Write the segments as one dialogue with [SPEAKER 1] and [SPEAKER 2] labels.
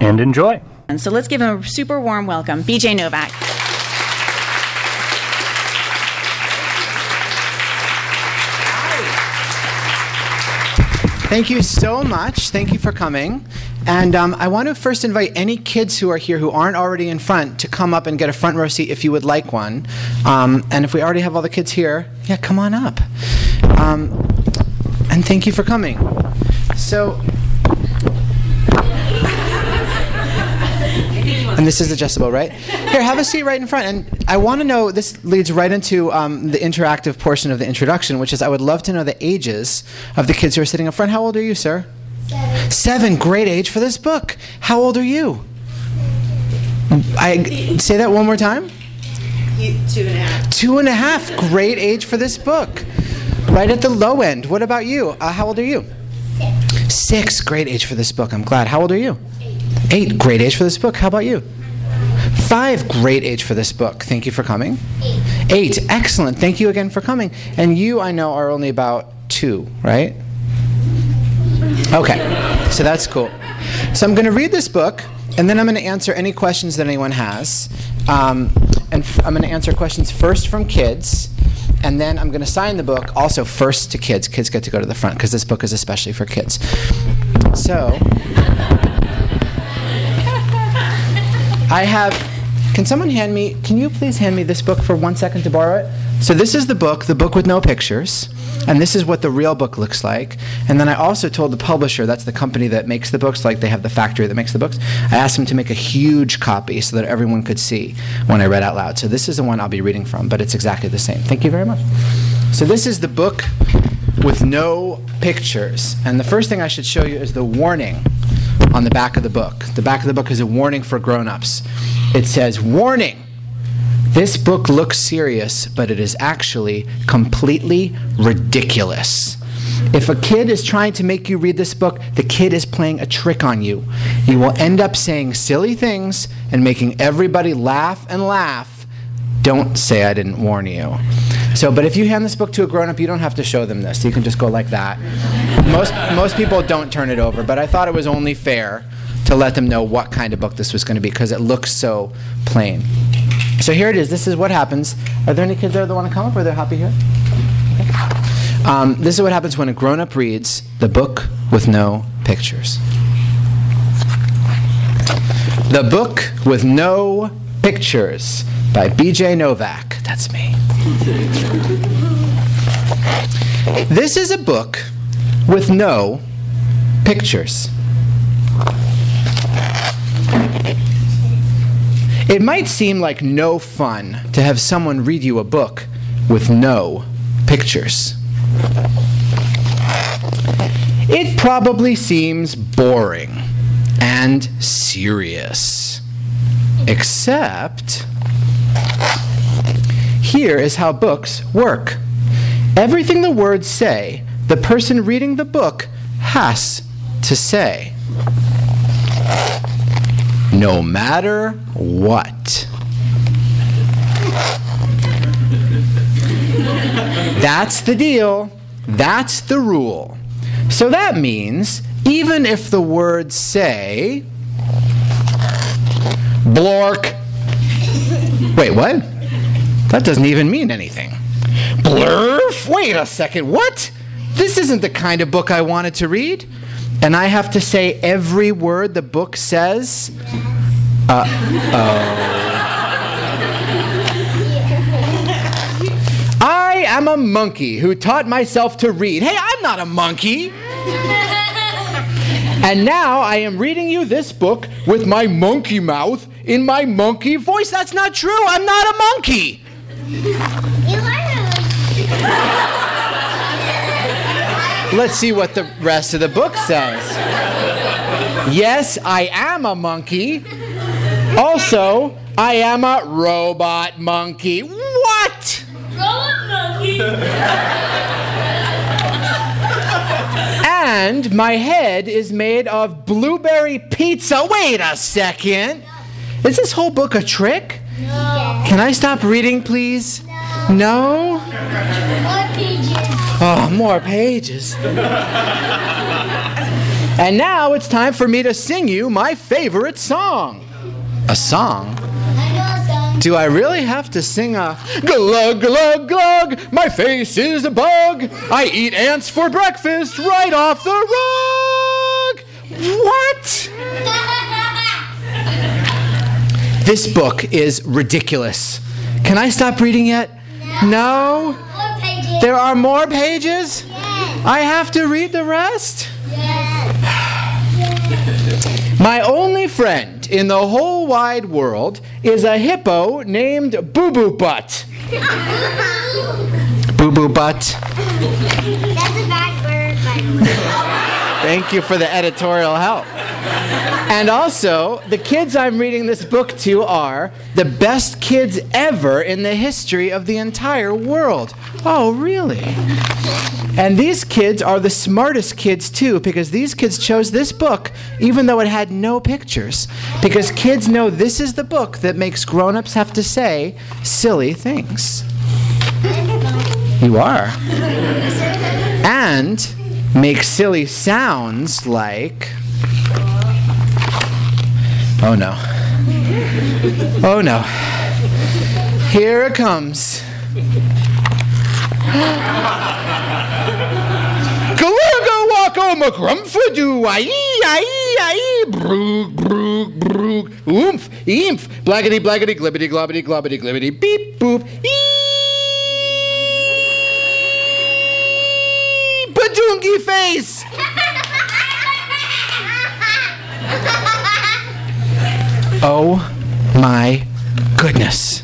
[SPEAKER 1] and enjoy.
[SPEAKER 2] And so let's give him a super warm welcome, BJ Novak.
[SPEAKER 3] Thank you so much. Thank you for coming. And um, I want to first invite any kids who are here who aren't already in front to come up and get a front row seat if you would like one. Um, and if we already have all the kids here, yeah, come on up. Um, and thank you for coming. So, and this is adjustable, right? Here, have a seat right in front. And I want to know this leads right into um, the interactive portion of the introduction, which is I would love to know the ages of the kids who are sitting up front. How old are you, sir? Seven. Seven, great age for this book. How old are you? I say that one more time.
[SPEAKER 4] Two and a half.
[SPEAKER 3] Two and a half, great age for this book. Right at the low end. What about you? Uh, how old are you?
[SPEAKER 4] Six.
[SPEAKER 3] Six, great age for this book. I'm glad. How old are you? Eight. Great age for this book. How about you? Five, great age for this book. Thank you for coming.
[SPEAKER 4] Eight.
[SPEAKER 3] Eight, excellent. Thank you again for coming. And you, I know, are only about two, right? Okay, so that's cool. So I'm going to read this book, and then I'm going to answer any questions that anyone has. Um, and f- I'm going to answer questions first from kids, and then I'm going to sign the book also first to kids. Kids get to go to the front because this book is especially for kids. So I have. Can someone hand me? Can you please hand me this book for one second to borrow it? So this is the book, the book with no pictures, and this is what the real book looks like. And then I also told the publisher, that's the company that makes the books, like they have the factory that makes the books. I asked them to make a huge copy so that everyone could see when I read out loud. So this is the one I'll be reading from, but it's exactly the same. Thank you very much. So this is the book with no pictures, and the first thing I should show you is the warning on the back of the book. The back of the book is a warning for grown-ups. It says, "Warning: This book looks serious, but it is actually completely ridiculous." If a kid is trying to make you read this book, the kid is playing a trick on you. You will end up saying silly things and making everybody laugh and laugh. Don't say I didn't warn you. So, but if you hand this book to a grown up, you don't have to show them this. You can just go like that. Most, most people don't turn it over, but I thought it was only fair to let them know what kind of book this was going to be because it looks so plain. So here it is. This is what happens. Are there any kids there that want to come up or they're happy here? Okay. Um, this is what happens when a grown up reads the book with no pictures. The Book with No Pictures by BJ Novak. That's me. This is a book with no pictures. It might seem like no fun to have someone read you a book with no pictures. It probably seems boring and serious. Except, here is how books work. Everything the words say, the person reading the book has to say. No matter what. That's the deal. That's the rule. So that means even if the words say, Blork. Wait, what? That doesn't even mean anything. Blurf? Wait a second, what? This isn't the kind of book I wanted to read. And I have to say every word the book says? Uh oh. I am a monkey who taught myself to read. Hey, I'm not a monkey. And now I am reading you this book with my monkey mouth in my monkey voice. That's not true. I'm not a monkey.
[SPEAKER 4] You are
[SPEAKER 3] Let's see what the rest of the book says. Yes, I am a monkey. Also, I am a robot monkey. What? Robot monkey. and my head is made of blueberry pizza. Wait a second. Is this whole book a trick? No. Can I stop reading, please? No?
[SPEAKER 4] More pages.
[SPEAKER 3] Oh, more pages. and now it's time for me to sing you my favorite song. A song?
[SPEAKER 4] A song.
[SPEAKER 3] Do I really have to sing a glug glug glug? My face is a bug. I eat ants for breakfast right off the rug. What? This book is ridiculous. Can I stop reading yet? No? There are more pages?
[SPEAKER 4] Yes.
[SPEAKER 3] I have to read the rest?
[SPEAKER 4] Yes.
[SPEAKER 3] My only friend in the whole wide world is a hippo named Boo Boo Butt. Boo Boo Butt.
[SPEAKER 4] That's a bad word, by the way.
[SPEAKER 3] Thank you for the editorial help. And also, the kids I'm reading this book to are the best kids ever in the history of the entire world. Oh, really? And these kids are the smartest kids too, because these kids chose this book even though it had no pictures. Because kids know this is the book that makes grown ups have to say silly things. You are. And make silly sounds like. Oh no. Oh no. Here it comes. Galuga wako macrumfadoo, aye, aye, aye, broog, broog, broog, oomph, eemph, blackety, blackety, glibbity, globbity, globbity, glibbity, beep, boop, ee, badungy face. Oh my goodness.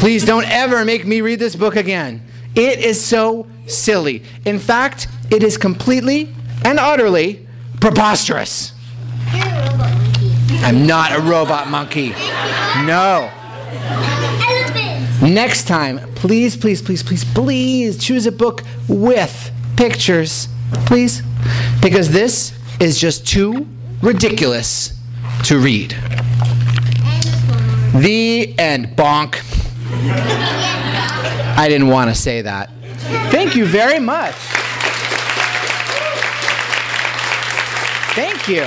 [SPEAKER 3] Please don't ever make me read this book again. It is so silly. In fact, it is completely and utterly preposterous. I'm not a robot monkey. No. Next time, please, please, please, please, please choose a book with pictures. Please. Because this is just too ridiculous to read.
[SPEAKER 4] And a swan.
[SPEAKER 3] The end. Bonk. I didn't want to say that. Thank you very much. Thank you.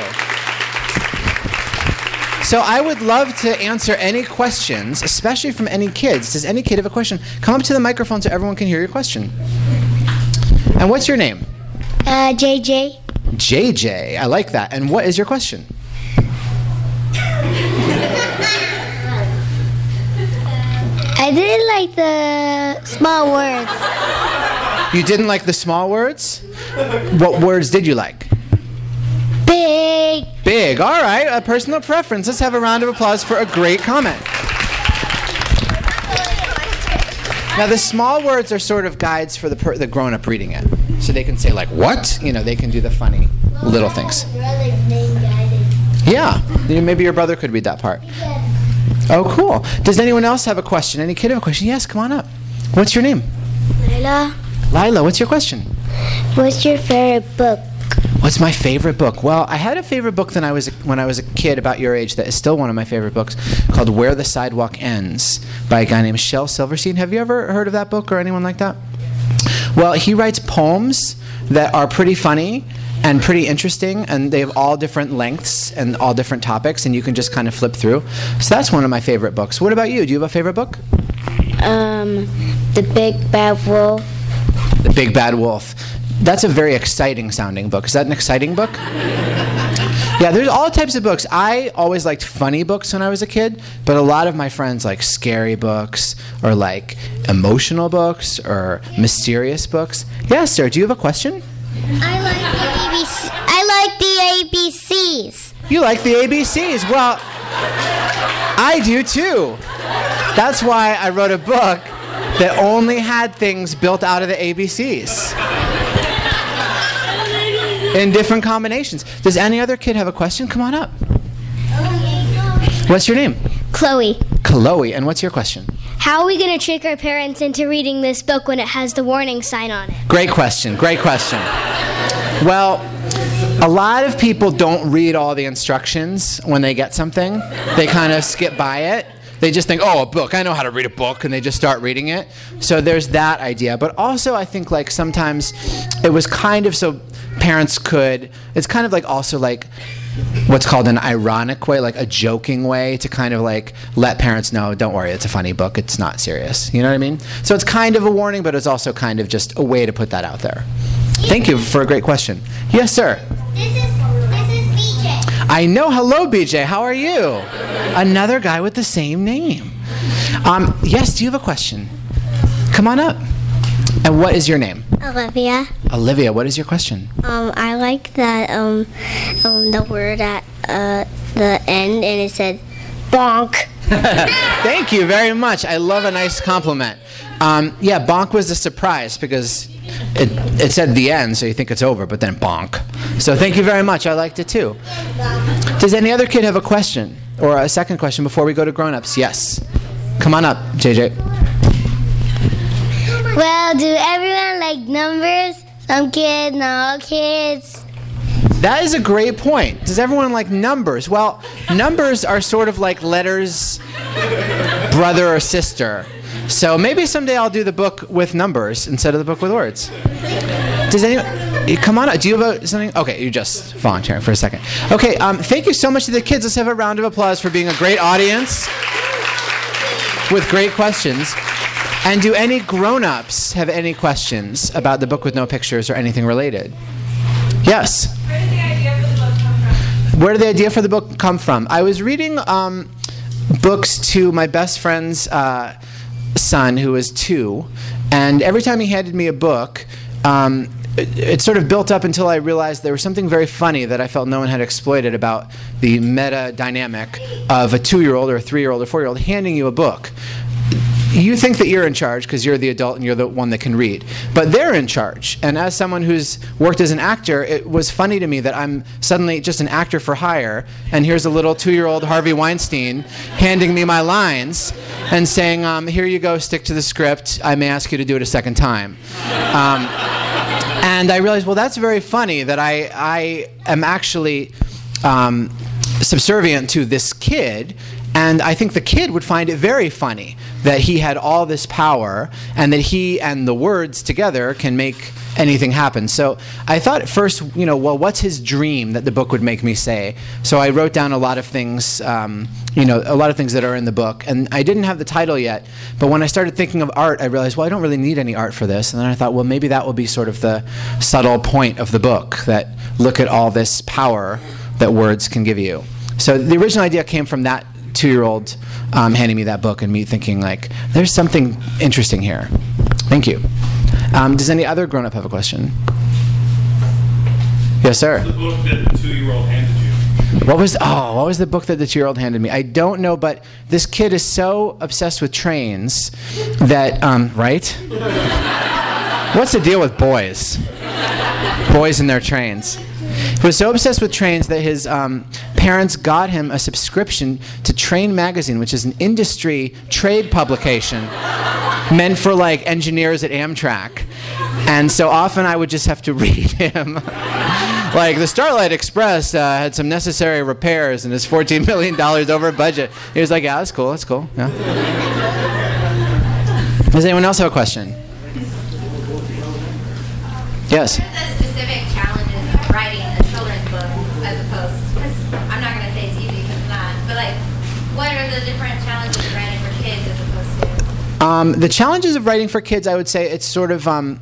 [SPEAKER 3] So I would love to answer any questions, especially from any kids. Does any kid have a question? Come up to the microphone so everyone can hear your question. And what's your name?
[SPEAKER 4] Uh, JJ.
[SPEAKER 3] JJ. I like that. And what is your question?
[SPEAKER 4] I didn't like the small words.
[SPEAKER 3] You didn't like the small words? What words did you like?
[SPEAKER 4] Big.
[SPEAKER 3] Big. All right, a personal preference. Let's have a round of applause for a great comment. Now, the small words are sort of guides for the, per- the grown up reading it. So they can say, like, what? You know, they can do the funny little things. Yeah, maybe your brother could read that part. Oh, cool. Does anyone else have a question? Any kid have a question? Yes, come on up. What's your name?
[SPEAKER 4] Lila,
[SPEAKER 3] Lila, what's your question?
[SPEAKER 4] what's your favorite book?
[SPEAKER 3] What's my favorite book? Well, I had a favorite book when I was a, when I was a kid about your age that is still one of my favorite books called Where the Sidewalk Ends by a guy named Shel Silverstein. Have you ever heard of that book or anyone like that? Well, he writes poems that are pretty funny and pretty interesting and they have all different lengths and all different topics and you can just kind of flip through. So that's one of my favorite books. What about you? Do you have a favorite book?
[SPEAKER 4] Um, The Big Bad Wolf.
[SPEAKER 3] The Big Bad Wolf. That's a very exciting sounding book. Is that an exciting book? Yeah, there's all types of books. I always liked funny books when I was a kid, but a lot of my friends like scary books or like emotional books or mysterious books. Yeah, sir, do you have a question?
[SPEAKER 4] I like the ABC. I like the ABCs.
[SPEAKER 3] You like the ABCs. Well, I do too. That's why I wrote a book that only had things built out of the ABCs. In different combinations. Does any other kid have a question? Come on up. What's your name?
[SPEAKER 4] Chloe,
[SPEAKER 3] Chloe. And what's your question?
[SPEAKER 4] how are we going to trick our parents into reading this book when it has the warning sign on it?
[SPEAKER 3] Great question. Great question. Well, a lot of people don't read all the instructions when they get something. They kind of skip by it. They just think, oh, a book. I know how to read a book. And they just start reading it. So there's that idea. But also, I think like sometimes it was kind of so parents could, it's kind of like also like what's called an ironic way, like a joking way to kind of like let parents know, don't worry, it's a funny book, it's not serious. You know what I mean? So it's kind of a warning, but it's also kind of just a way to put that out there. Thank you for a great question. Yes, sir.
[SPEAKER 4] This is this is BJ.
[SPEAKER 3] I know. Hello, BJ. How are you? Another guy with the same name. Um, yes, do you have a question? Come on up. And what is your name?
[SPEAKER 4] Olivia.
[SPEAKER 3] Olivia, what is your question?
[SPEAKER 4] Um, I like that um, um the word at uh the end and it said bonk.
[SPEAKER 3] Thank you very much. I love a nice compliment. Um, yeah, bonk was a surprise because it, it said the end, so you think it's over, but then bonk. So thank you very much. I liked it too. Does any other kid have a question or a second question before we go to grown-ups? Yes. Come on up, JJ.
[SPEAKER 4] Well, do everyone like numbers? Some kids, no kids.
[SPEAKER 3] That is a great point. Does everyone like numbers? Well, numbers are sort of like letters, brother or sister. So maybe someday I'll do the book with numbers instead of the book with words. Does anyone? Come on, up. do you have a, something? Okay, you're just volunteering for a second. Okay, um, thank you so much to the kids. Let's have a round of applause for being a great audience with great questions. And do any grown-ups have any questions about the book with no pictures or anything related? Yes. Where did the idea for the book come from? I was reading um, books to my best friend's uh, son, who was two, and every time he handed me a book, um, it, it sort of built up until I realized there was something very funny that I felt no one had exploited about the meta dynamic of a two year old or a three year old or four year old handing you a book you think that you're in charge because you're the adult and you're the one that can read. But they're in charge. And as someone who's worked as an actor, it was funny to me that I'm suddenly just an actor for hire, and here's a little two year old Harvey Weinstein handing me my lines and saying, um, Here you go, stick to the script. I may ask you to do it a second time. Um, and I realized, well, that's very funny that I, I am actually. Um, subservient to this kid and I think the kid would find it very funny that he had all this power and that he and the words together can make anything happen. So I thought first, you know, well, what's his dream that the book would make me say? So I wrote down a lot of things, um, you know, a lot of things that are in the book. And I didn't have the title yet, but when I started thinking of art, I realized, well, I don't really need any art for this. And then I thought, well, maybe that will be sort of the subtle point of the book that look at all this power that words can give you. So the original idea came from that two year old um, handing me that book and me thinking, like, there's something interesting here. Thank you. Um, does any other grown up have a question? Yes, sir.
[SPEAKER 5] The book that the two-year-old handed you.
[SPEAKER 3] What was oh what was the book that the two year old handed me? I don't know, but this kid is so obsessed with trains that um, right. What's the deal with boys? Boys and their trains. Was so obsessed with trains that his um, parents got him a subscription to Train Magazine, which is an industry trade publication meant for like engineers at Amtrak. And so often I would just have to read him. like the Starlight Express uh, had some necessary repairs and is $14 million over budget. He was like, yeah, that's cool, that's cool. Yeah. Does anyone else have a question? Yes.
[SPEAKER 6] What are the specific challenges of writing a children's book as opposed, because I'm not going to say it's easy because it's not, but like, what are the different challenges of writing for kids as opposed to?
[SPEAKER 3] Um, the challenges of writing for kids, I would say it's sort of, um,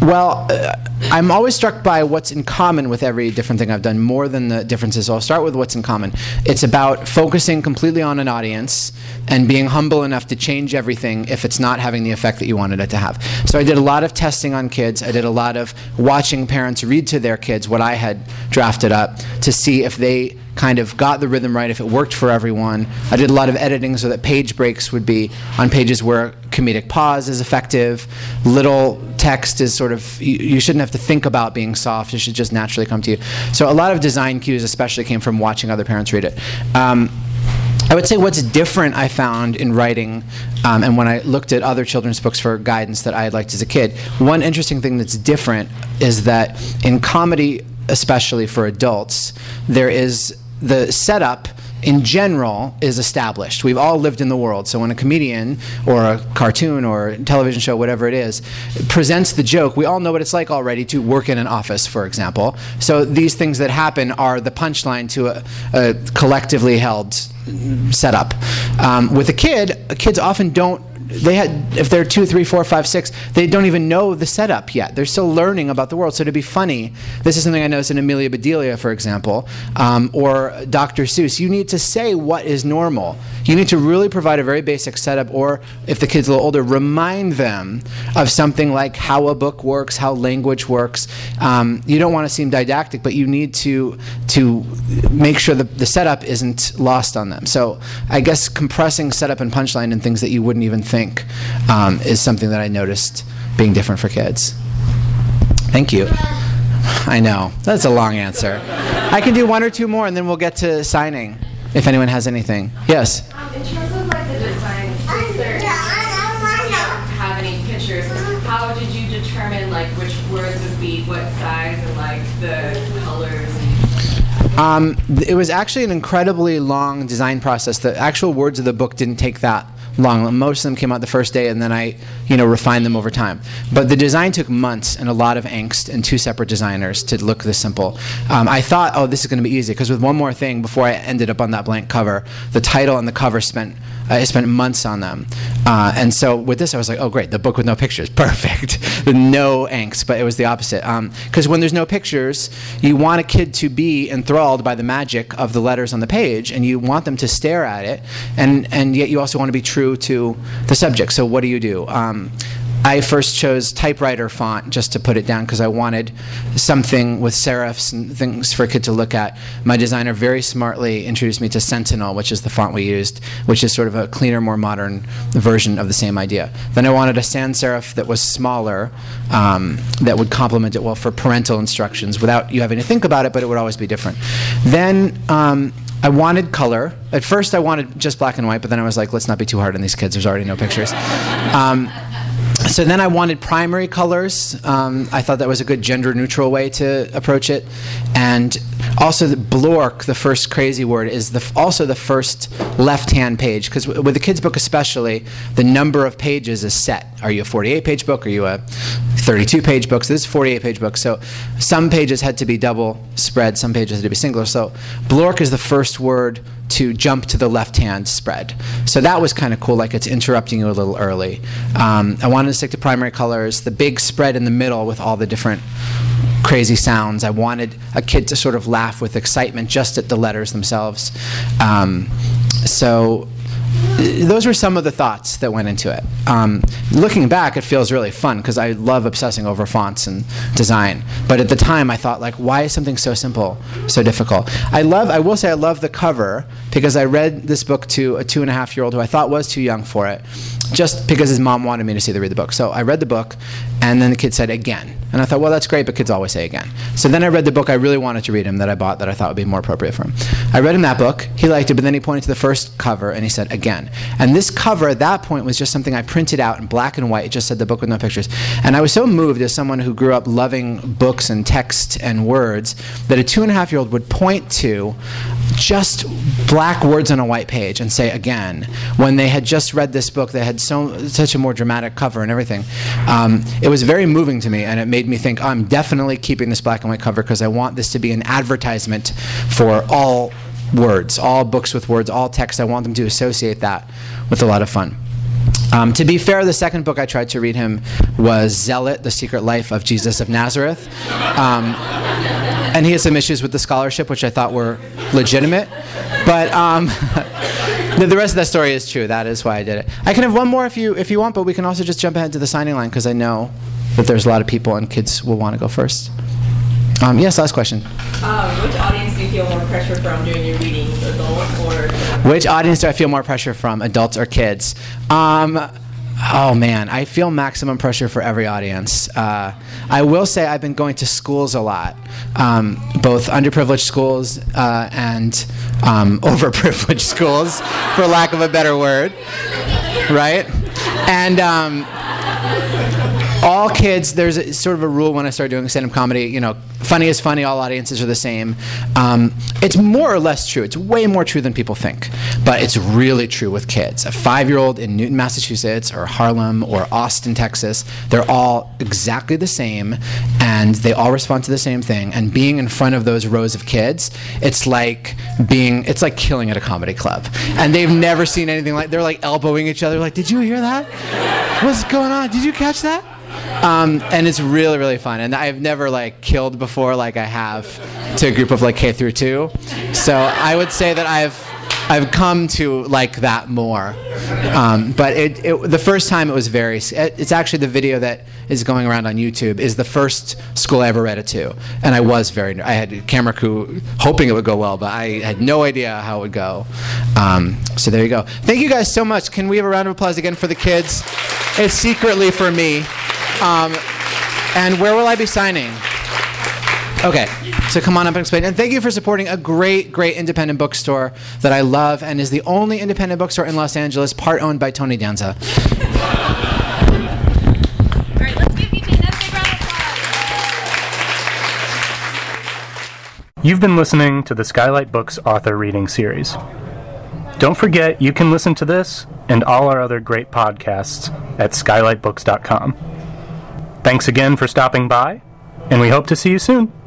[SPEAKER 3] well, uh, I'm always struck by what's in common with every different thing I've done more than the differences. So I'll start with what's in common. It's about focusing completely on an audience and being humble enough to change everything if it's not having the effect that you wanted it to have. So I did a lot of testing on kids. I did a lot of watching parents read to their kids what I had drafted up to see if they kind of got the rhythm right, if it worked for everyone. I did a lot of editing so that page breaks would be on pages where comedic pause is effective, little text is sort of, you, you shouldn't have have to think about being soft. It should just naturally come to you. So a lot of design cues, especially, came from watching other parents read it. Um, I would say what's different I found in writing, um, and when I looked at other children's books for guidance that I had liked as a kid, one interesting thing that's different is that in comedy, especially for adults, there is the setup in general is established. We've all lived in the world. So when a comedian or a cartoon or a television show, whatever it is, presents the joke, we all know what it's like already to work in an office, for example. So these things that happen are the punchline to a, a collectively held setup. Um, with a kid, kids often don't they had if they're two three four five six they don't even know the setup yet. They're still learning about the world. So to be funny this is something i noticed in amelia bedelia for example um, or dr seuss you need to say what is normal. You need to really provide a very basic setup or if the kid's a little older remind them of something like how a book works how language works. Um, you don't want to seem didactic but you need to to make sure the, the setup isn't lost on them. So i guess compressing setup and punchline and things that you wouldn't even think um, is something that I noticed being different for kids. Thank you. I know. That's a long answer. I can do one or two more and then we'll get to signing if anyone has anything. Yes?
[SPEAKER 7] Um, in terms of like the design, since there don't have any pictures, how did you determine like which words would be what size and like the colors? And
[SPEAKER 3] Um, it was actually an incredibly long design process. The actual words of the book didn't take that long. Most of them came out the first day, and then I, you know, refined them over time. But the design took months and a lot of angst and two separate designers to look this simple. Um, I thought, oh, this is going to be easy because with one more thing, before I ended up on that blank cover, the title and the cover spent I spent months on them. Uh, and so with this, I was like, oh, great, the book with no pictures, perfect. no angst, but it was the opposite. Because when there's no pictures, you want a kid to be enthralled by the magic of the letters on the page, and you want them to stare at it, and, and yet you also want to be true to the subject. So what do you do? Um, I first chose typewriter font just to put it down because I wanted something with serifs and things for a kid to look at. My designer very smartly introduced me to Sentinel, which is the font we used, which is sort of a cleaner, more modern version of the same idea. Then I wanted a sans serif that was smaller, um, that would complement it well for parental instructions without you having to think about it, but it would always be different. Then um, I wanted color. At first, I wanted just black and white, but then I was like, let's not be too hard on these kids. There's already no pictures. Um, so then I wanted primary colors. Um, I thought that was a good gender neutral way to approach it. And also, the blork, the first crazy word, is the, also the first left hand page. Because w- with a kid's book, especially, the number of pages is set. Are you a 48 page book? Are you a 32 page book? So this is a 48 page book. So some pages had to be double spread, some pages had to be singular. So blork is the first word to jump to the left hand spread. So that was kind of cool, like it's interrupting you a little early. Um, I wanted to stick to primary colors, the big spread in the middle with all the different crazy sounds. I wanted a kid to sort of laugh with excitement just at the letters themselves. Um, so those were some of the thoughts that went into it. Um, looking back, it feels really fun because I love obsessing over fonts and design. But at the time, I thought, like, why is something so simple so difficult? I love. I will say, I love the cover because I read this book to a two and a half year old who I thought was too young for it, just because his mom wanted me to see the read the book. So I read the book, and then the kid said again, and I thought, well, that's great, but kids always say again. So then I read the book I really wanted to read him that I bought that I thought would be more appropriate for him. I read him that book. He liked it, but then he pointed to the first cover and he said again. And this cover at that point was just something I printed out in black and white. It just said the book with no pictures. And I was so moved as someone who grew up loving books and text and words that a two and a half year old would point to just black words on a white page and say again when they had just read this book that had so such a more dramatic cover and everything um, it was very moving to me and it made me think i'm definitely keeping this black and white cover because i want this to be an advertisement for all words all books with words all text i want them to associate that with a lot of fun um, to be fair, the second book I tried to read him was Zealot, The Secret Life of Jesus of Nazareth. Um, and he had some issues with the scholarship, which I thought were legitimate. But um, the, the rest of that story is true. That is why I did it. I can have one more if you, if you want, but we can also just jump ahead to the signing line because I know that there's a lot of people and kids will want to go first. Um, yes, last question.
[SPEAKER 8] Um, which audience do you feel more pressure from during your readings, adult or?
[SPEAKER 3] Which audience do I feel more pressure from, adults or kids? Oh man, I feel maximum pressure for every audience. Uh, I will say I've been going to schools a lot, um, both underprivileged schools uh, and um, overprivileged schools, for lack of a better word, right? And um, all kids, there's a, sort of a rule when I started doing stand-up comedy. You know, funny is funny. All audiences are the same. Um, it's more or less true. It's way more true than people think, but it's really true with kids. A five-year-old in Newton, Massachusetts, or Harlem, or Austin, Texas, they're all exactly the same, and they all respond to the same thing. And being in front of those rows of kids, it's like being, it's like killing at a comedy club. And they've never seen anything like. They're like elbowing each other. Like, did you hear that? What's going on? Did you catch that? Um, and it's really really fun. And i've never like killed before like i have to a group of like k through two. So i would say that i've i've come to like that more. Um, but it, it the first time it was very it's actually the video that is going around on youtube is the first school i ever read it to. And i was very i had camera crew hoping it would go well but i had no idea how it would go. Um, so there you go. Thank you guys so much. Can we have a round of applause again for the kids? It's secretly for me um, and where will I be signing? Okay, so come on up and explain. And thank you for supporting a great, great independent bookstore that I love and is the only independent bookstore in Los Angeles, part owned by Tony Danza.
[SPEAKER 6] All right, let's give BJ another big round of applause.
[SPEAKER 1] You've been listening to the Skylight Books author reading series. Don't forget, you can listen to this and all our other great podcasts at skylightbooks.com. Thanks again for stopping by, and we hope to see you soon.